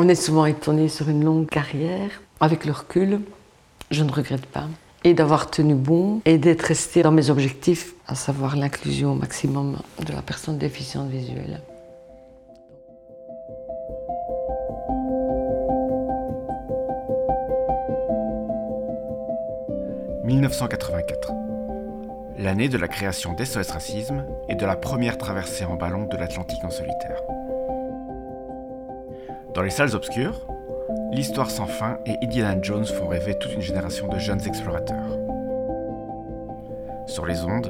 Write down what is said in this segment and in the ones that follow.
On est souvent étonné sur une longue carrière. Avec le recul, je ne regrette pas. Et d'avoir tenu bon et d'être resté dans mes objectifs, à savoir l'inclusion au maximum de la personne déficiente visuelle. 1984. L'année de la création d'SOS Racisme et de la première traversée en ballon de l'Atlantique en solitaire. Dans les salles obscures, l'histoire sans fin et Indiana Jones font rêver toute une génération de jeunes explorateurs. Sur les ondes,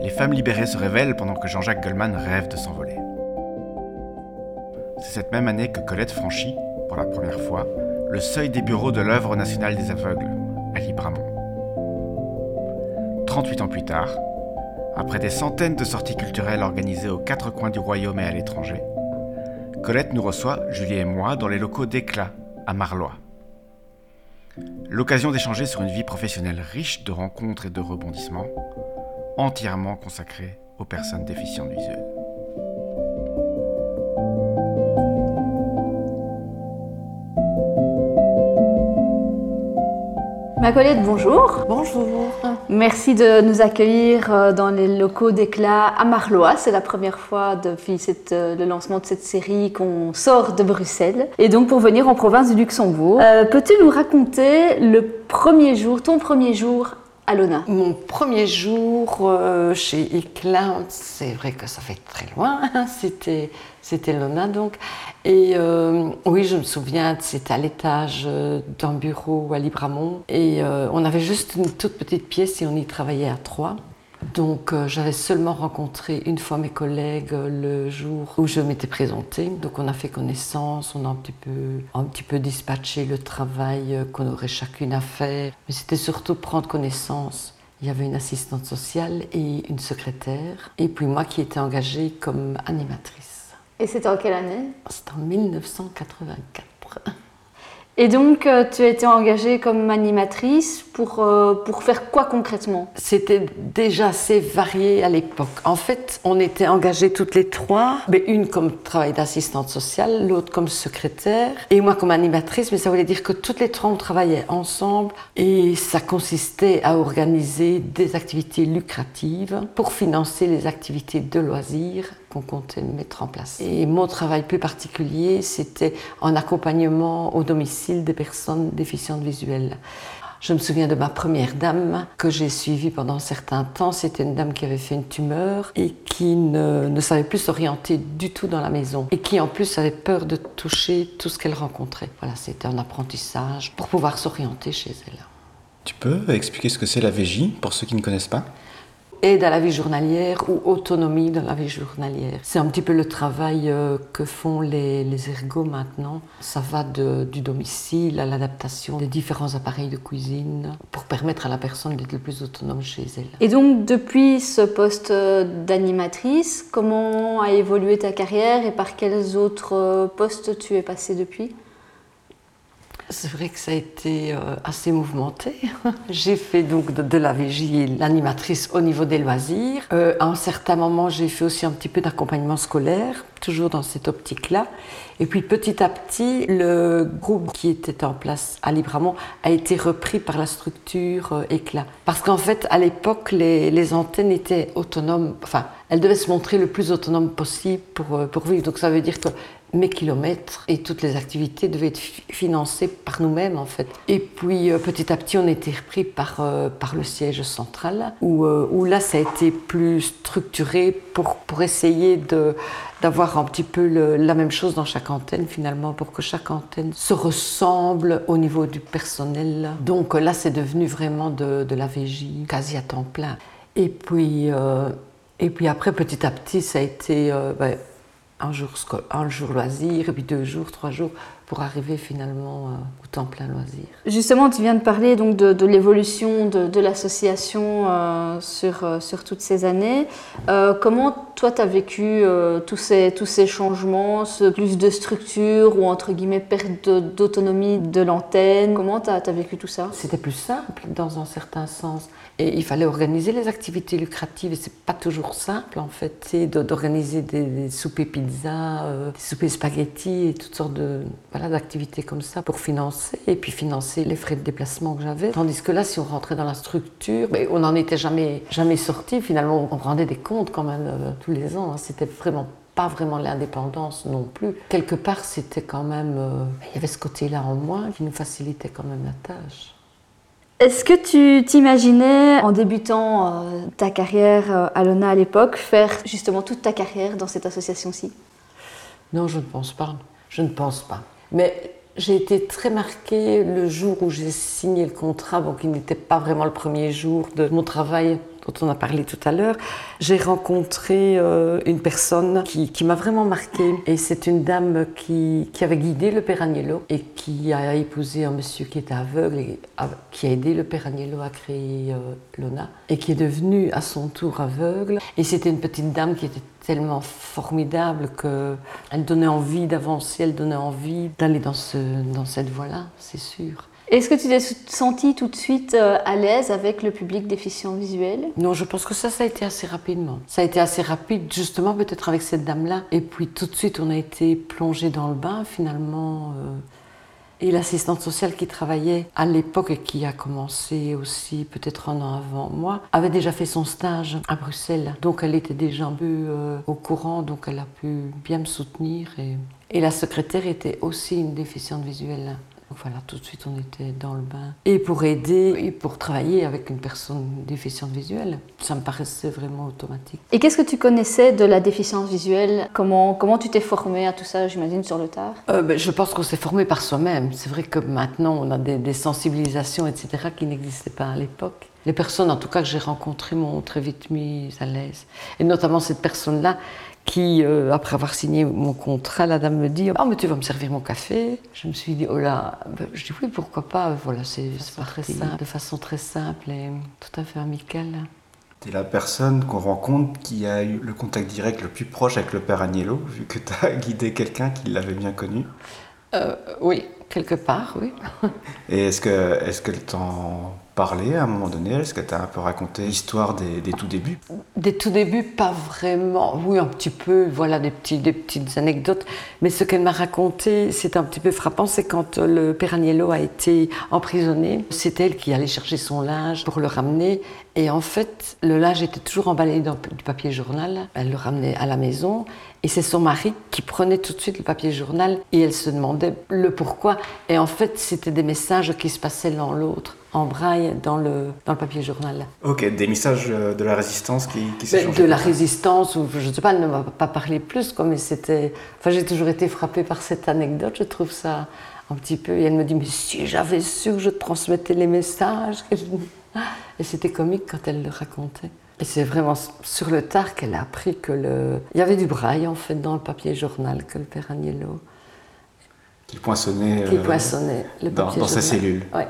les femmes libérées se révèlent pendant que Jean-Jacques Goldman rêve de s'envoler. C'est cette même année que Colette franchit, pour la première fois, le seuil des bureaux de l'œuvre nationale des aveugles, à Libramont. 38 ans plus tard, après des centaines de sorties culturelles organisées aux quatre coins du royaume et à l'étranger, Colette nous reçoit, Julie et moi, dans les locaux d'Éclat, à Marlois. L'occasion d'échanger sur une vie professionnelle riche de rencontres et de rebondissements, entièrement consacrée aux personnes déficientes visuelles. Ma collègue, bonjour. Bonjour. Merci de nous accueillir euh, dans les locaux d'Éclat à Marlois. C'est la première fois depuis euh, le lancement de cette série qu'on sort de Bruxelles. Et donc pour venir en province du Luxembourg. Euh, peux-tu nous raconter le premier jour, ton premier jour Mon premier jour chez Éclat, c'est vrai que ça fait très loin, hein. c'était c'était Lona donc. Et euh, oui, je me souviens, c'était à l'étage euh, d'un bureau à Libramont. Et euh, on avait juste une toute petite pièce et on y travaillait à trois. Donc j'avais seulement rencontré une fois mes collègues le jour où je m'étais présentée. Donc on a fait connaissance, on a un petit peu, un petit peu dispatché le travail qu'on aurait chacune à faire. Mais c'était surtout prendre connaissance. Il y avait une assistante sociale et une secrétaire. Et puis moi qui étais engagée comme animatrice. Et c'était en quelle année? C'était en 1984. Et donc, euh, tu as été engagée comme animatrice pour, euh, pour faire quoi concrètement? C'était déjà assez varié à l'époque. En fait, on était engagées toutes les trois, mais une comme travail d'assistante sociale, l'autre comme secrétaire, et moi comme animatrice, mais ça voulait dire que toutes les trois, on travaillait ensemble, et ça consistait à organiser des activités lucratives pour financer les activités de loisirs qu'on comptait mettre en place. Et mon travail plus particulier, c'était en accompagnement au domicile des personnes déficientes visuelles. Je me souviens de ma première dame que j'ai suivie pendant un certain temps. C'était une dame qui avait fait une tumeur et qui ne, ne savait plus s'orienter du tout dans la maison et qui en plus avait peur de toucher tout ce qu'elle rencontrait. Voilà, c'était un apprentissage pour pouvoir s'orienter chez elle. Tu peux expliquer ce que c'est la VJ pour ceux qui ne connaissent pas? Aide à la vie journalière ou autonomie dans la vie journalière. C'est un petit peu le travail euh, que font les, ergots maintenant. Ça va du domicile à l'adaptation des différents appareils de cuisine pour permettre à la personne d'être le plus autonome chez elle. Et donc depuis ce poste d'animatrice, comment a évolué ta carrière et par quels autres euh, postes tu es passée depuis? C'est vrai que ça a été euh, assez mouvementé. j'ai fait donc de, la vigie l'animatrice au niveau des loisirs. Euh, à un certain moment, j'ai fait aussi un petit peu d'accompagnement scolaire, toujours dans cette optique-là. Et puis petit à petit, le groupe qui était en place à Libramont a été repris par la structure euh, Éclat. Parce qu'en fait, à l'époque, les, les, antennes étaient autonomes, enfin, elles devaient se montrer le plus autonomes possible pour, pour vivre. Donc ça veut dire que mes kilomètres et toutes les activités devaient être financées par nous-mêmes en fait. Et puis euh, petit à petit on été repris par, euh, par le siège central où, euh, où, là ça a été plus structuré pour, pour essayer d'avoir un petit peu la même chose dans chaque antenne finalement pour que chaque antenne se ressemble au niveau du personnel. Donc là c'est devenu vraiment de, de la VJ quasi à temps plein. Et puis, et puis après petit à petit ça a été... Ben, un jour, un jour loisir, et puis deux jours, trois jours, pour arriver finalement euh, au temps plein loisir. Justement, tu viens de parler donc de, l'évolution de, l'association euh, sur, euh, sur toutes ces années. comment toi, tu as vécu tous, ces, tous ces changements, ce plus de structure ou entre guillemets perte d'autonomie de l'antenne? Comment tu as, as vécu tout ça? C'était plus simple dans un certain sens. Et il fallait organiser les activités lucratives et c'est pas toujours simple en fait. C'est d'organiser des, soupers pizzas, euh, des soupers spaghettis et toutes sortes de voilà d'activités comme ça pour financer et puis financer les frais de déplacement que j'avais. Tandis que là, si on rentrait dans la structure, mais on n'en était jamais jamais sorti. Finalement, on rendait des comptes quand même euh, tous les ans. Hein. C'était vraiment pas vraiment l'indépendance non plus. Quelque part, c'était quand même. Euh, il y avait ce côté-là en moins qui nous facilitait quand même la tâche. Est-ce que tu t'imaginais, en débutant euh, ta carrière à l'ONA à l'époque, faire justement toute ta carrière dans cette association-ci? Non, je ne pense pas. Je ne pense pas. Mais j'ai été très marquée le jour où j'ai signé le contrat, donc il n'était pas vraiment le premier jour de mon travail dont on a parlé tout à l'heure, j'ai rencontré euh, une personne qui, m'a vraiment marquée. Et c'est une dame qui, avait guidé le Père Agnello et qui a épousé un monsieur qui était aveugle et qui a aidé le Père Agnello à créer euh, l'ONA et qui est devenu à son tour aveugle. Et c'était une petite dame qui était tellement formidable qu'elle donnait envie d'avancer, elle donnait envie d'aller dans, dans cette voie-là, c'est sûr. Est-ce que tu t'es senti tout de suite euh, à l'aise avec le public déficient visuel? Non, je pense que ça, ça a été assez rapidement. Ça a été assez rapide, justement, peut-être avec cette dame-là. Et puis tout de suite, on a été plongé dans le bain, finalement. Euh. Et l'assistante sociale qui travaillait à l'époque et qui a commencé aussi peut-être un an avant moi, avait déjà fait son stage à Bruxelles. Donc elle était déjà un peu euh, au courant, donc elle a pu bien me soutenir. Et, et la secrétaire était aussi une déficiente visuelle. Donc voilà, tout de suite on était dans le bain. Et pour aider et pour travailler avec une personne déficiente visuelle, ça me paraissait vraiment automatique. Et qu'est-ce que tu connaissais de la déficience visuelle? Comment, comment tu t'es formé à tout ça, j'imagine, sur le tard? Euh, ben, Je pense qu'on s'est formé par soi-même. C'est vrai que maintenant on a des, des sensibilisations, etc., qui n'existaient pas à l'époque. Les personnes, en tout cas, que j'ai rencontrées m'ont très vite mise à l'aise. Et notamment cette personne-là qui, euh, après avoir signé mon contrat, la dame me dit Oh, mais tu vas me servir mon café? Je me suis dit Oh là, ben, je dis oui, pourquoi pas Voilà, c'est très simple, de façon très simple et tout à fait amicale. Tu es la personne qu'on rencontre qui a eu le contact direct le plus proche avec le père Agnello, vu que tu as guidé quelqu'un qui l'avait bien connu. Euh, oui, quelque part, oui. et est-ce que est-ce qu'elle t'en parler à un moment donné Est-ce que tu as un peu raconté l'histoire des, tout débuts? Des tout débuts, pas vraiment. Oui, un petit peu, voilà, des, des petites anecdotes. Mais ce qu'elle m'a raconté, c'est un petit peu frappant, c'est quand le père Agnello a été emprisonné, c'est elle qui allait chercher son linge pour le ramener. Et en fait, le linge était toujours emballé dans du papier journal. Elle le ramenait à la maison. Et c'est son mari qui prenait tout de suite le papier journal et elle se demandait le pourquoi. Et en fait, c'était des messages qui se passaient l'un l'autre en braille dans le, dans le papier journal. Ok, des messages euh, de la résistance qui, qui ben, De la résistance, ou je ne sais pas, elle ne m'a pas parlé plus, quoi, mais c'était. Enfin, j'ai toujours été frappée par cette anecdote, je trouve ça un petit peu. Et elle me dit Mais si j'avais su que je transmettais les messages. Et c'était comique quand elle le racontait. Et c'est vraiment sur le tard qu'elle a appris que le... Il y avait du braille en fait dans le papier journal que le père Agnello. Qui poinçonnait, qui poinçonnait le papier dans, dans sa cellule. Ouais.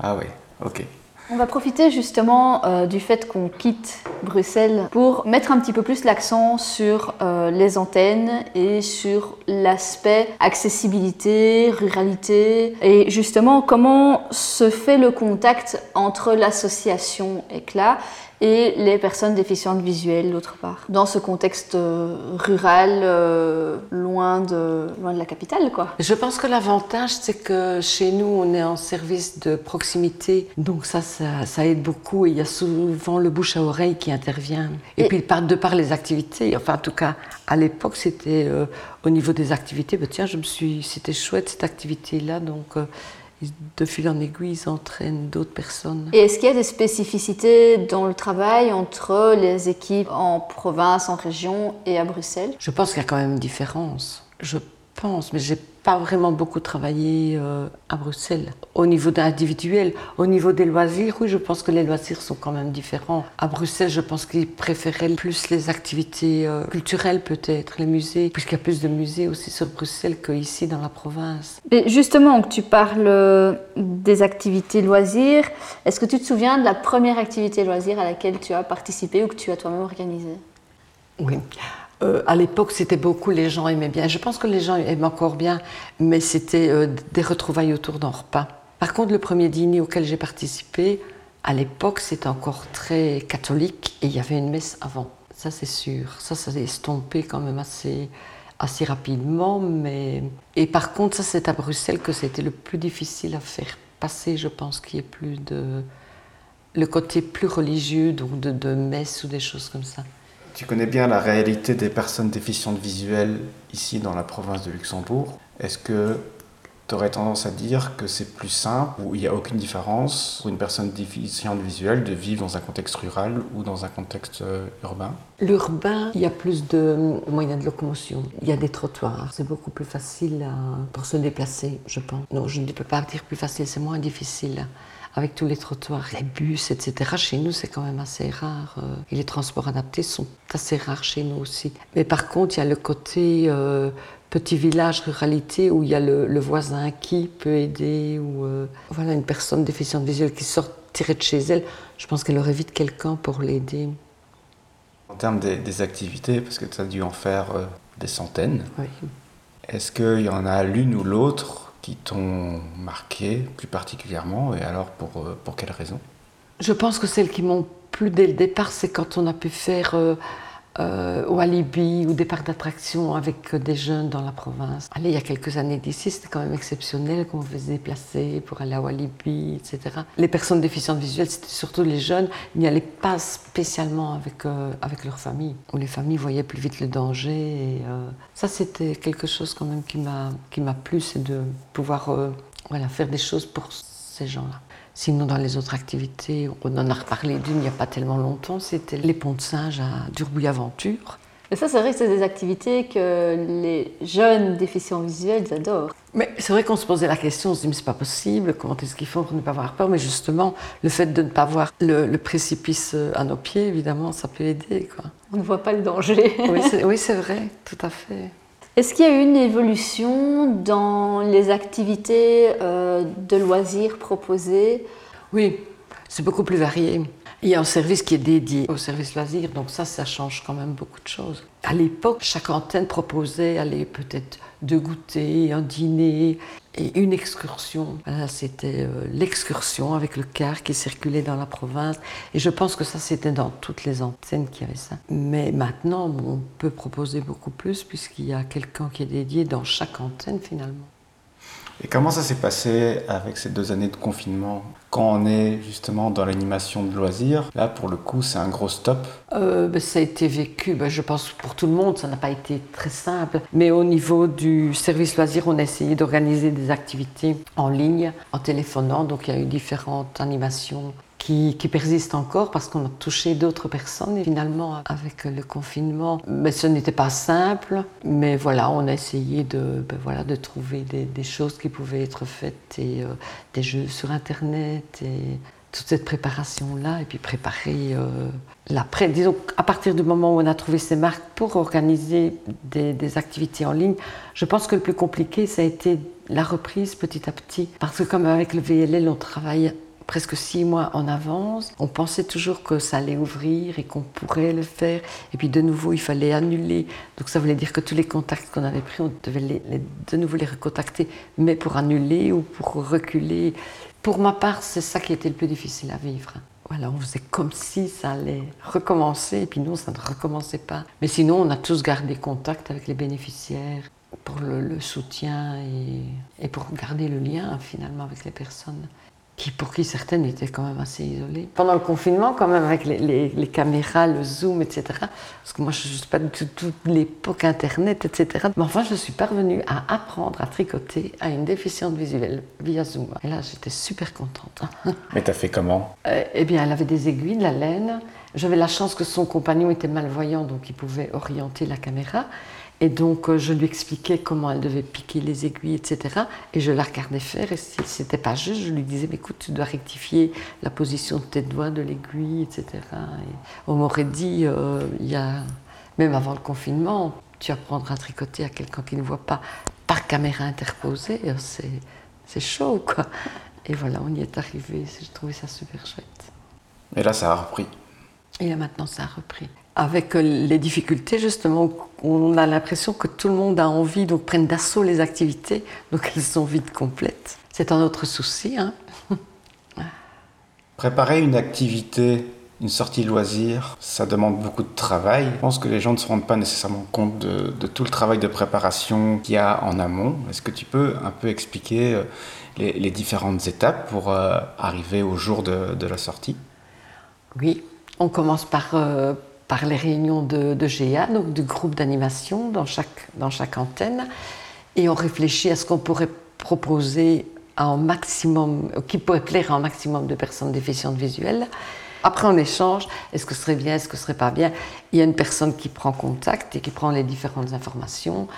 Ah oui, ok. On va profiter justement euh, du fait qu'on quitte Bruxelles pour mettre un petit peu plus l'accent sur euh, les antennes et sur l'aspect accessibilité, ruralité et justement comment se fait le contact entre l'association ECLA et les personnes déficientes visuelles d'autre part. Dans ce contexte euh, rural, euh, loin, de, loin de la capitale, quoi. Je pense que l'avantage, c'est que chez nous, on est en service de proximité, donc ça, ça, aide beaucoup. Et il y a souvent le bouche à oreille qui intervient. Et, puis, de par les activités, enfin, en tout cas, à l'époque, c'était euh, au niveau des activités, bah, tiens, je me suis, c'était chouette cette activité-là, donc de fil en aiguille, ils entraînent d'autres personnes. Et est-ce qu'il y a des spécificités dans le travail entre les équipes en province, en région et à Bruxelles? Je pense qu'il y a quand même une différence. Je pense, mais j'ai pas vraiment beaucoup travaillé euh, à Bruxelles. Au niveau individuel, au niveau des loisirs, oui, je pense que les loisirs sont quand même différents. À Bruxelles, je pense qu'ils préféraient plus les activités euh, culturelles, peut-être, les musées, puisqu'il y a plus de musées aussi sur Bruxelles qu'ici dans la province. Mais justement, que tu parles euh, des activités loisirs, est-ce que tu te souviens de la première activité loisir à laquelle tu as participé ou que tu as toi-même organisée? Oui. Euh, à l'époque, c'était beaucoup, les gens aimaient bien. Je pense que les gens aiment encore bien, mais c'était euh, des retrouvailles autour d'un repas. Par contre, le premier dîner auquel j'ai participé, à l'époque, c'était encore très catholique et il y avait une messe avant. ça c'est sûr. Ça, ça s'est estompé quand même assez, assez rapidement. Mais... Et par contre, ça c'est à Bruxelles que c'était le plus difficile à faire passer, je pense, qu'il y ait plus de... le côté plus religieux, donc de, de messe ou des choses comme ça. Tu connais bien la réalité des personnes déficientes visuelles ici dans la province de Luxembourg. Est-ce que tu aurais tendance à dire que c'est plus simple, ou il n'y a aucune différence pour une personne déficiente visuelle de vivre dans un contexte rural ou dans un contexte euh, urbain? L'urbain, il y a plus de moyens de locomotion. Il y a des trottoirs. C'est beaucoup plus facile pour se déplacer, je pense. Non, je ne peux pas dire plus facile, c'est moins difficile avec tous les trottoirs, les bus, etc. Chez nous, c'est quand même assez rare. Euh, et les transports adaptés sont assez rares chez nous aussi. Mais par contre, il y a le côté euh, petit village, ruralité, où il y a le, voisin qui peut aider, ou euh, voilà, une personne déficiente visuelle qui sort tirée de chez elle. Je pense qu'elle aurait vite quelqu'un pour l'aider. En termes des, activités, parce que tu as dû en faire des centaines, oui. est-ce qu'il y en a l'une ou l'autre qui t'ont marqué plus particulièrement et alors pour, euh, pour quelles raisons Je pense que celles qui m'ont plu dès le départ, c'est quand on a pu faire euh, euh, Alibi ou des parcs d'attractions avec des jeunes dans la province. Allez, il y a quelques années d'ici, c'était quand même exceptionnel qu'on faisait déplacer pour aller à Walibi, etc. Les personnes déficientes visuelles, c'était surtout les jeunes, n'y allaient pas spécialement avec, euh, avec leur famille, où les familles voyaient plus vite le danger. Et, euh, ça, c'était quelque chose quand même qui m'a plu, c'est de pouvoir voilà, faire des choses pour ces gens-là. Sinon, dans les autres activités, on en a reparlé d'une il n'y a pas tellement longtemps, c'était les ponts de singe à Durbouille Aventure. Et ça, c'est vrai que c'est des activités que les jeunes déficients visuels adorent. Mais c'est vrai qu'on se posait la question, on se dit, mais c'est pas possible, comment est-ce qu'ils font pour ne pas avoir peur? Mais justement, le fait de ne pas voir le, précipice euh, à nos pieds, évidemment, ça peut aider. Quoi. On ne voit pas le danger. oui, c'est vrai, tout à fait. Est-ce qu'il y a eu une évolution dans les activités euh, de loisirs proposées? Oui, c'est beaucoup plus varié. Il y a un service qui est dédié au service loisirs, donc ça, ça change quand même beaucoup de choses. À l'époque, chaque antenne proposait aller peut-être de goûter, un dîner et une excursion. c'était euh, l'excursion avec le car qui circulait dans la province. Et je pense que ça, c'était dans toutes les antennes qui avaient ça. Mais maintenant, on peut proposer beaucoup plus puisqu'il y a quelqu'un qui est dédié dans chaque antenne finalement. Et comment ça s'est passé avec ces deux années de confinement Quand on est justement dans l'animation de loisirs, là pour le coup c'est un gros stop. Euh, ben, ça a été vécu, ben, je pense pour tout le monde, ça n'a pas été très simple. Mais au niveau du service loisirs, on a essayé d'organiser des activités en ligne, en téléphonant. Donc il y a eu différentes animations qui, persiste encore parce qu'on a touché d'autres personnes. Et finalement, avec le confinement, mais ce n'était pas simple. Mais voilà, on a essayé de, ben voilà, de trouver des, choses qui pouvaient être faites et euh, des jeux sur Internet et toute cette préparation-là. Et puis préparer euh, l'après. Disons à partir du moment où on a trouvé ces marques pour organiser des activités en ligne, je pense que le plus compliqué, ça a été la reprise petit à petit. Parce que comme avec le VLL, on travaille presque six mois en avance. On pensait toujours que ça allait ouvrir et qu'on pourrait le faire. Et puis de nouveau, il fallait annuler. Donc ça voulait dire que tous les contacts qu'on avait pris, on devait de nouveau les recontacter, mais pour annuler ou pour reculer. Pour ma part, c'est ça qui était le plus difficile à vivre. Voilà, on faisait comme si ça allait recommencer, et puis non, ça ne recommençait pas. Mais sinon, on a tous gardé contact avec les bénéficiaires pour le, soutien et, et pour garder le lien finalement avec les personnes qui, pour qui certaines étaient quand même assez isolées. Pendant le confinement, quand même, avec les, caméras, le zoom, etc. Parce que moi, je ne suis pas du tout l'époque Internet, etc. Mais enfin, je suis parvenue à apprendre à tricoter à une déficiente visuelle via Zoom. Et là, j'étais super contente. Mais t'as fait comment? Euh, Eh bien, elle avait des aiguilles, de la laine. J'avais la chance que son compagnon était malvoyant, donc il pouvait orienter la caméra. Et donc, euh, je lui expliquais comment elle devait piquer les aiguilles, etc. Et je la regardais faire. Et si c'était pas juste, je lui disais, mais écoute, tu dois rectifier la position de tes doigts, de l'aiguille, etc. Et on m'aurait dit, euh, il y a, même avant le confinement, tu apprendras à tricoter à quelqu'un qui ne voit pas par caméra interposée. Euh, c'est chaud, quoi. Et voilà, on y est arrivé. J'ai trouvé ça super chouette. Et là, ça a repris. Et là, maintenant, ça a repris avec euh, les difficultés, justement, on a l'impression que tout le monde a envie, donc prennent d'assaut les activités, donc elles sont vite complètes. C'est un autre souci. Hein Préparer une activité une sortie loisir, ça demande beaucoup de travail. Je pense que les gens ne se rendent pas nécessairement compte de, tout le travail de préparation qu'il y a en amont. Est-ce que tu peux un peu expliquer euh, les, différentes étapes pour euh, arriver au jour de, la sortie? Oui, on commence par, euh, par les réunions de, de GA, donc du groupe d'animation dans chaque, dans chaque antenne, et on réfléchit à ce qu'on pourrait proposer à un maximum, qui pourrait plaire à un maximum de personnes déficientes visuelles. Après, on échange. Est-ce que ce serait bien, est-ce que ce serait pas bien Il y a une personne qui prend contact et qui prend les différentes informations.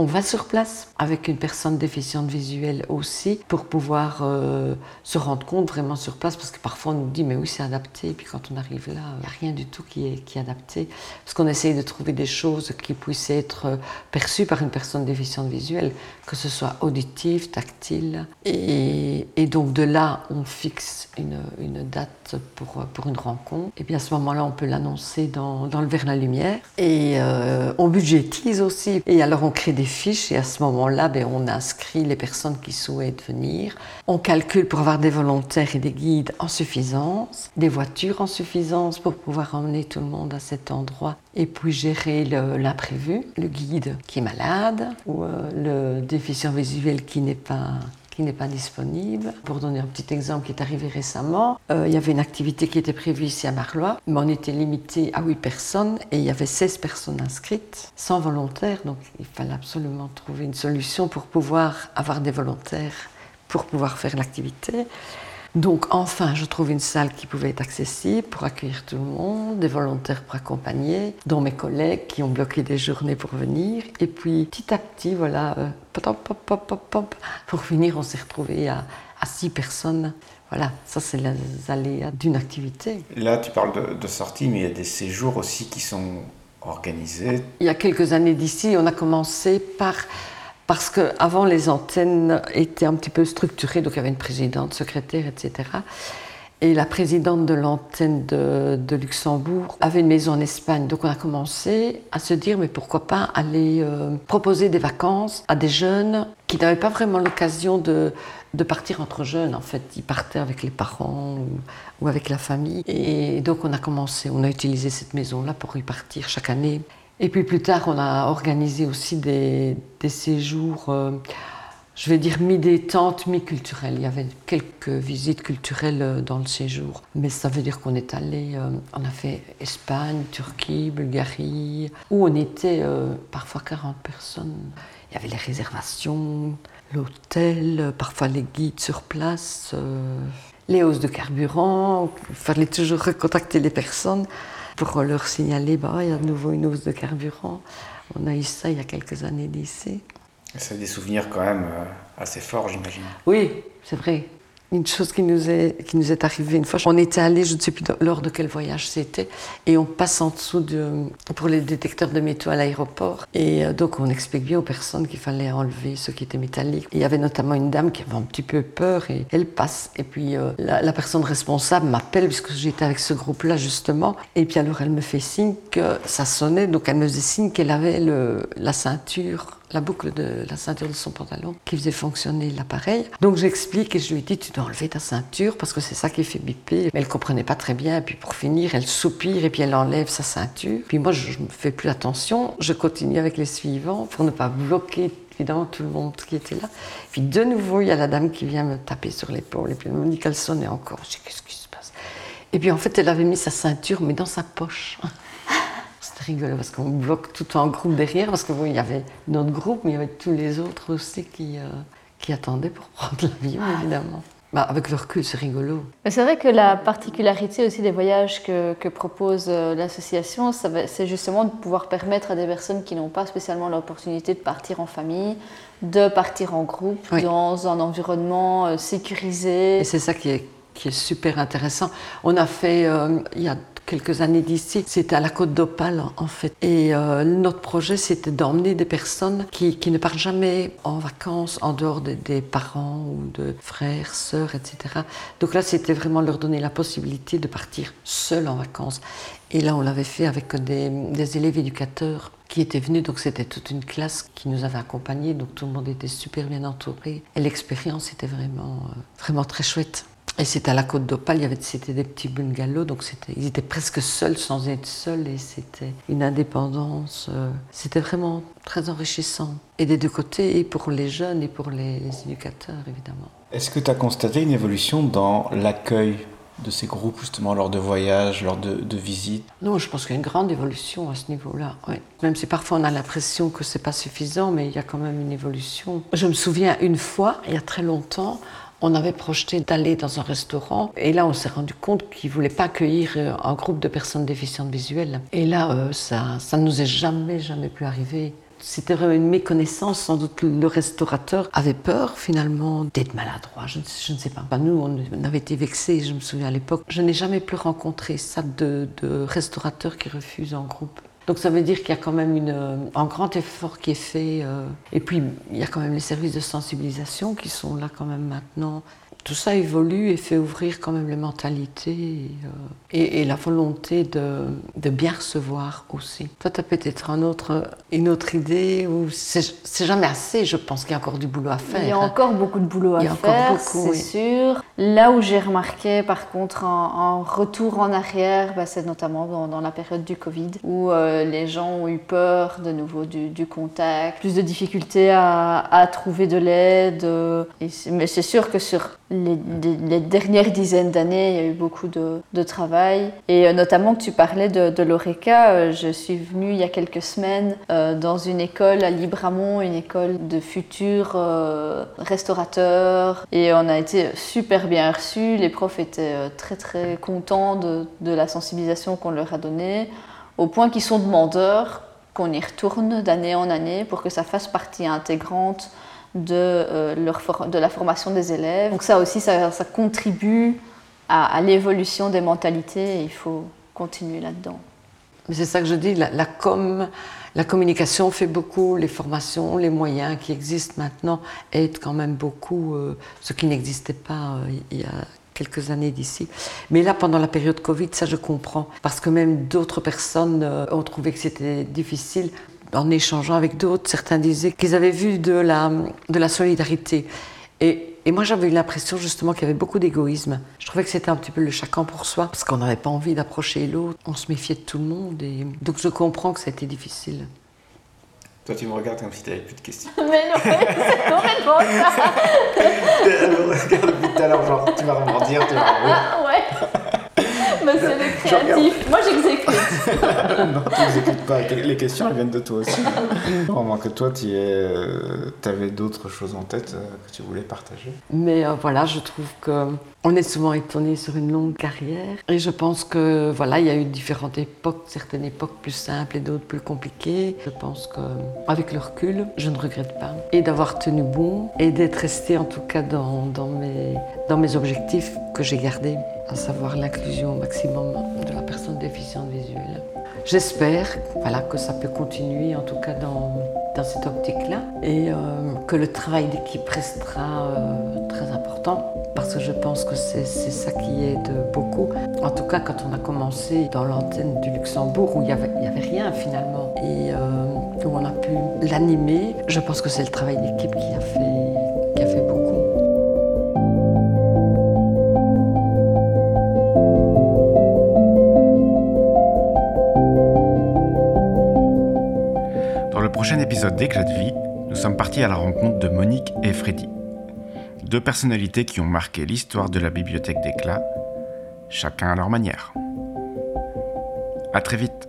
On va sur place avec une personne déficiente visuelle aussi pour pouvoir euh, se rendre compte vraiment sur place parce que parfois on nous dit mais oui c'est adapté. Et puis quand on arrive là il n'y a rien du tout qui est, qui adapté. Parce qu'on essaye de trouver des choses qui puissent être euh, perçues par une personne déficiente visuelle que ce soit auditive, tactile. Et, donc de là on fixe une, une, date pour, pour une rencontre. Et puis à ce moment-là on peut l'annoncer dans, dans, le verre la lumière. Et euh, on budgétise aussi. Et alors on crée des fiches et à ce moment-là, ben, on inscrit les personnes qui souhaitent venir. On calcule pour avoir des volontaires et des guides en suffisance, des voitures en suffisance pour pouvoir emmener tout le monde à cet endroit et puis gérer l'imprévu, le, guide qui est malade ou euh, le déficient visuel qui n'est pas n'est pas disponible. Pour donner un petit exemple qui est arrivé récemment, euh, il y avait une activité qui était prévue ici à Marlois, mais on était limité à 8 personnes et il y avait 16 personnes inscrites, sans volontaires, donc il fallait absolument trouver une solution pour pouvoir avoir des volontaires pour pouvoir faire l'activité. Donc enfin, je trouve une salle qui pouvait être accessible pour accueillir tout le monde, des volontaires pour accompagner, dont mes collègues qui ont bloqué des journées pour venir. Et puis petit à petit, voilà, euh, pour finir, on s'est retrouvé à, six personnes. Voilà, ça c'est les aléas d'une activité. Là, tu parles de, de sortie, mais il y a des séjours aussi qui sont organisés. Il y a quelques années d'ici, on a commencé par parce qu'avant, les antennes étaient un petit peu structurées, donc il y avait une présidente, secrétaire, etc. Et la présidente de l'antenne de, Luxembourg avait une maison en Espagne. Donc on a commencé à se dire, mais pourquoi pas aller euh, proposer des vacances à des jeunes qui n'avaient pas vraiment l'occasion de, partir entre jeunes. En fait, ils partaient avec les parents ou, avec la famille. Et donc on a commencé, on a utilisé cette maison-là pour y partir chaque année. Et puis plus tard, on a organisé aussi des, séjours, euh, je vais dire mi-détente, mi-culturels. Il y avait quelques visites culturelles euh, dans le séjour. Mais ça veut dire qu'on est allé, euh, on a fait Espagne, Turquie, Bulgarie, où on était parfois 40 personnes. Il y avait les réservations, l'hôtel, parfois les guides sur place, les hausses de carburant. Il fallait toujours recontacter les personnes pour leur signaler bah, il y a de nouveau une hausse de carburant. On a eu ça il y a quelques années d'ici. C'est des souvenirs quand même euh, assez forts, j'imagine. Oui, c'est vrai une chose qui nous est, qui nous est arrivée une fois. On était allé, je ne sais plus lors de quel voyage c'était, et on passe en dessous de, pour les détecteurs de métaux à l'aéroport. Et euh, donc on explique bien aux personnes qu'il fallait enlever ce qui était métallique. il y avait notamment une dame qui avait un petit peu peur et elle passe. Et puis euh, la, personne responsable m'appelle, puisque j'étais avec ce groupe-là justement. Et puis alors elle me fait signe que ça sonnait, donc elle me faisait signe qu'elle avait le, la ceinture la boucle de la ceinture de son pantalon qui faisait fonctionner l'appareil. Donc j'explique et je lui dis tu dois enlever ta ceinture parce que c'est ça qui fait biper. Mais elle comprenait pas très bien. Et puis pour finir, elle soupire et puis elle enlève sa ceinture. Puis moi je ne fais plus attention. Je continue avec les suivants pour ne pas bloquer évidemment tout le monde qui était là. Puis de nouveau il y a la dame qui vient me taper sur l'épaule et puis elle me dit qu'elle sonnait encore. Je dis qu'est-ce qui se passe? Et puis en fait elle avait mis sa ceinture mais dans sa poche rigolo parce qu'on bloque tout en groupe derrière, parce que il y avait notre groupe, mais il y avait tous les autres aussi qui, euh, qui attendaient pour prendre l'avion, évidemment. Bah, avec le recul, c'est rigolo. C'est vrai que la particularité aussi des voyages que, que propose euh, l'association, c'est justement de pouvoir permettre à des personnes qui n'ont pas spécialement l'opportunité de partir en famille, de partir en groupe dans un environnement euh, sécurisé. Et c'est ça qui est, qui est super intéressant. On a fait, il y a quelques années d'ici. C'était à la Côte d'Opale, en fait. Et euh, notre projet, c'était d'emmener des personnes qui, qui, ne partent jamais en vacances en dehors des parents ou de frères, sœurs, etc. Donc là, c'était vraiment leur donner la possibilité de partir seuls en vacances. Et là, on l'avait fait avec des, élèves éducateurs qui étaient venus. Donc c'était toute une classe qui nous avait accompagnés. Donc tout le monde était super bien entouré. Et l'expérience était vraiment, euh, vraiment très chouette. Et c'était à la côte d'Opale, c'était des petits bungalows, donc ils étaient presque seuls sans être seuls et c'était une indépendance. euh, c'était vraiment très enrichissant. Et des deux côtés, et pour les jeunes et pour les, les éducateurs, évidemment. Est-ce que tu as constaté une évolution dans l'accueil de ces groupes, justement, lors de voyages, lors de, de visites? Non, je pense qu'il y a une grande évolution à ce niveau-là. oui. Même si parfois on a l'impression que c'est pas suffisant, mais il y a quand même une évolution. Je me souviens une fois, il y a très longtemps, on avait projeté d'aller dans un restaurant et là on s'est rendu compte qu'ils voulaient pas accueillir euh, un groupe de personnes déficientes visuelles. Et là, euh, ça, ça ne nous est jamais, jamais plus arrivé. C'était une méconnaissance. Sans doute le restaurateur avait peur finalement d'être maladroit. Je ne, ne sais pas. Ben, nous, on, on avait été vexés, je me souviens à l'époque. Je n'ai jamais plus rencontré ça de, de restaurateurs qui refusent en groupe. Donc ça veut dire qu'il y a quand même un grand effort qui est fait. euh, et puis il y a quand même les services de sensibilisation qui sont là quand même maintenant. Tout ça évolue et fait ouvrir quand même les mentalités et, euh, et- et la volonté de, de bien recevoir aussi. Toi, tu as peut-être un autre, une autre idée ou c'est jamais assez, je pense qu'il y a encore du boulot à faire. Il y a encore beaucoup de boulot à Il y a encore faire, c'est oui. sûr. Là où j'ai remarqué, par contre, un, un retour en arrière, bah, c'est notamment dans, dans la période du Covid, où euh, les gens ont eu peur de nouveau du, du contact, plus de difficultés à, à trouver de l'aide. euh, mais c'est sûr que sur les, dernières dizaines d'années, il y a eu beaucoup de, travail. Et euh, notamment que tu parlais de, l'ORECA, euh, je suis venue il y a quelques semaines euh, dans une école à Libramont, une école de futurs restaurateurs. Et on a été super bien reçus. Les profs étaient très très contents de la sensibilisation qu'on leur a donnée, au point qu'ils sont demandeurs qu'on y retourne d'année en année pour que ça fasse partie intégrante de, euh, leur de la formation des élèves. Donc ça aussi, ça, contribue à, l'évolution des mentalités et il faut continuer là-dedans. C'est ça que je dis, la, com, la communication fait beaucoup, les formations, les moyens qui existent maintenant aident quand même beaucoup, euh, ce qui n'existait pas euh, il y a quelques années d'ici. Mais là, pendant la période Covid, ça je comprends, parce que même d'autres personnes ont trouvé que c'était difficile. En échangeant avec d'autres, certains disaient qu'ils avaient vu de la, de la solidarité. Et, et moi, j'avais eu l'impression justement qu'il y avait beaucoup d'égoïsme. Je trouvais que c'était un petit peu le chacun pour soi, parce qu'on n'avait pas envie d'approcher l'autre. On se méfiait de tout le monde. Et... Donc je comprends que ça a été difficile. Toi, tu me regardes comme si tu n'avais plus de questions. Mais non, c'est complètement ça. regarde depuis tout à l'heure, genre, tu vas rebondir, tu vas C'est le créatif. Moi, j'exécute. non, tu n'exécutes pas. Les questions, elles viennent de toi aussi. Au moins que toi, tu avais d'autres choses en tête euh, que tu voulais partager. Mais euh, voilà, je trouve que on est souvent étonné sur une longue carrière. Et je pense que voilà, il y a eu différentes époques, certaines époques plus simples et d'autres plus compliquées. Je pense que avec le recul, je ne regrette pas. Et d'avoir tenu bon et d'être resté en tout cas dans, mes, dans mes objectifs que j'ai gardés, à savoir l'inclusion au maximum de la personne déficiente visuelle. J'espère voilà, que ça peut continuer, en tout cas dans, dans cette optique-là, et euh, que le travail d'équipe restera euh, très important, parce que je pense que c'est ça qui aide beaucoup. En tout cas, quand on a commencé dans l'antenne du Luxembourg, où il n'y avait, avait rien finalement, et euh, où on a pu l'animer, je pense que c'est le travail d'équipe qui, a fait- prochain épisode d'Éclat de vie, nous sommes partis à la rencontre de Monique et Freddy. Deux personnalités qui ont marqué l'histoire de la bibliothèque d'Éclat, chacun à leur manière. À très vite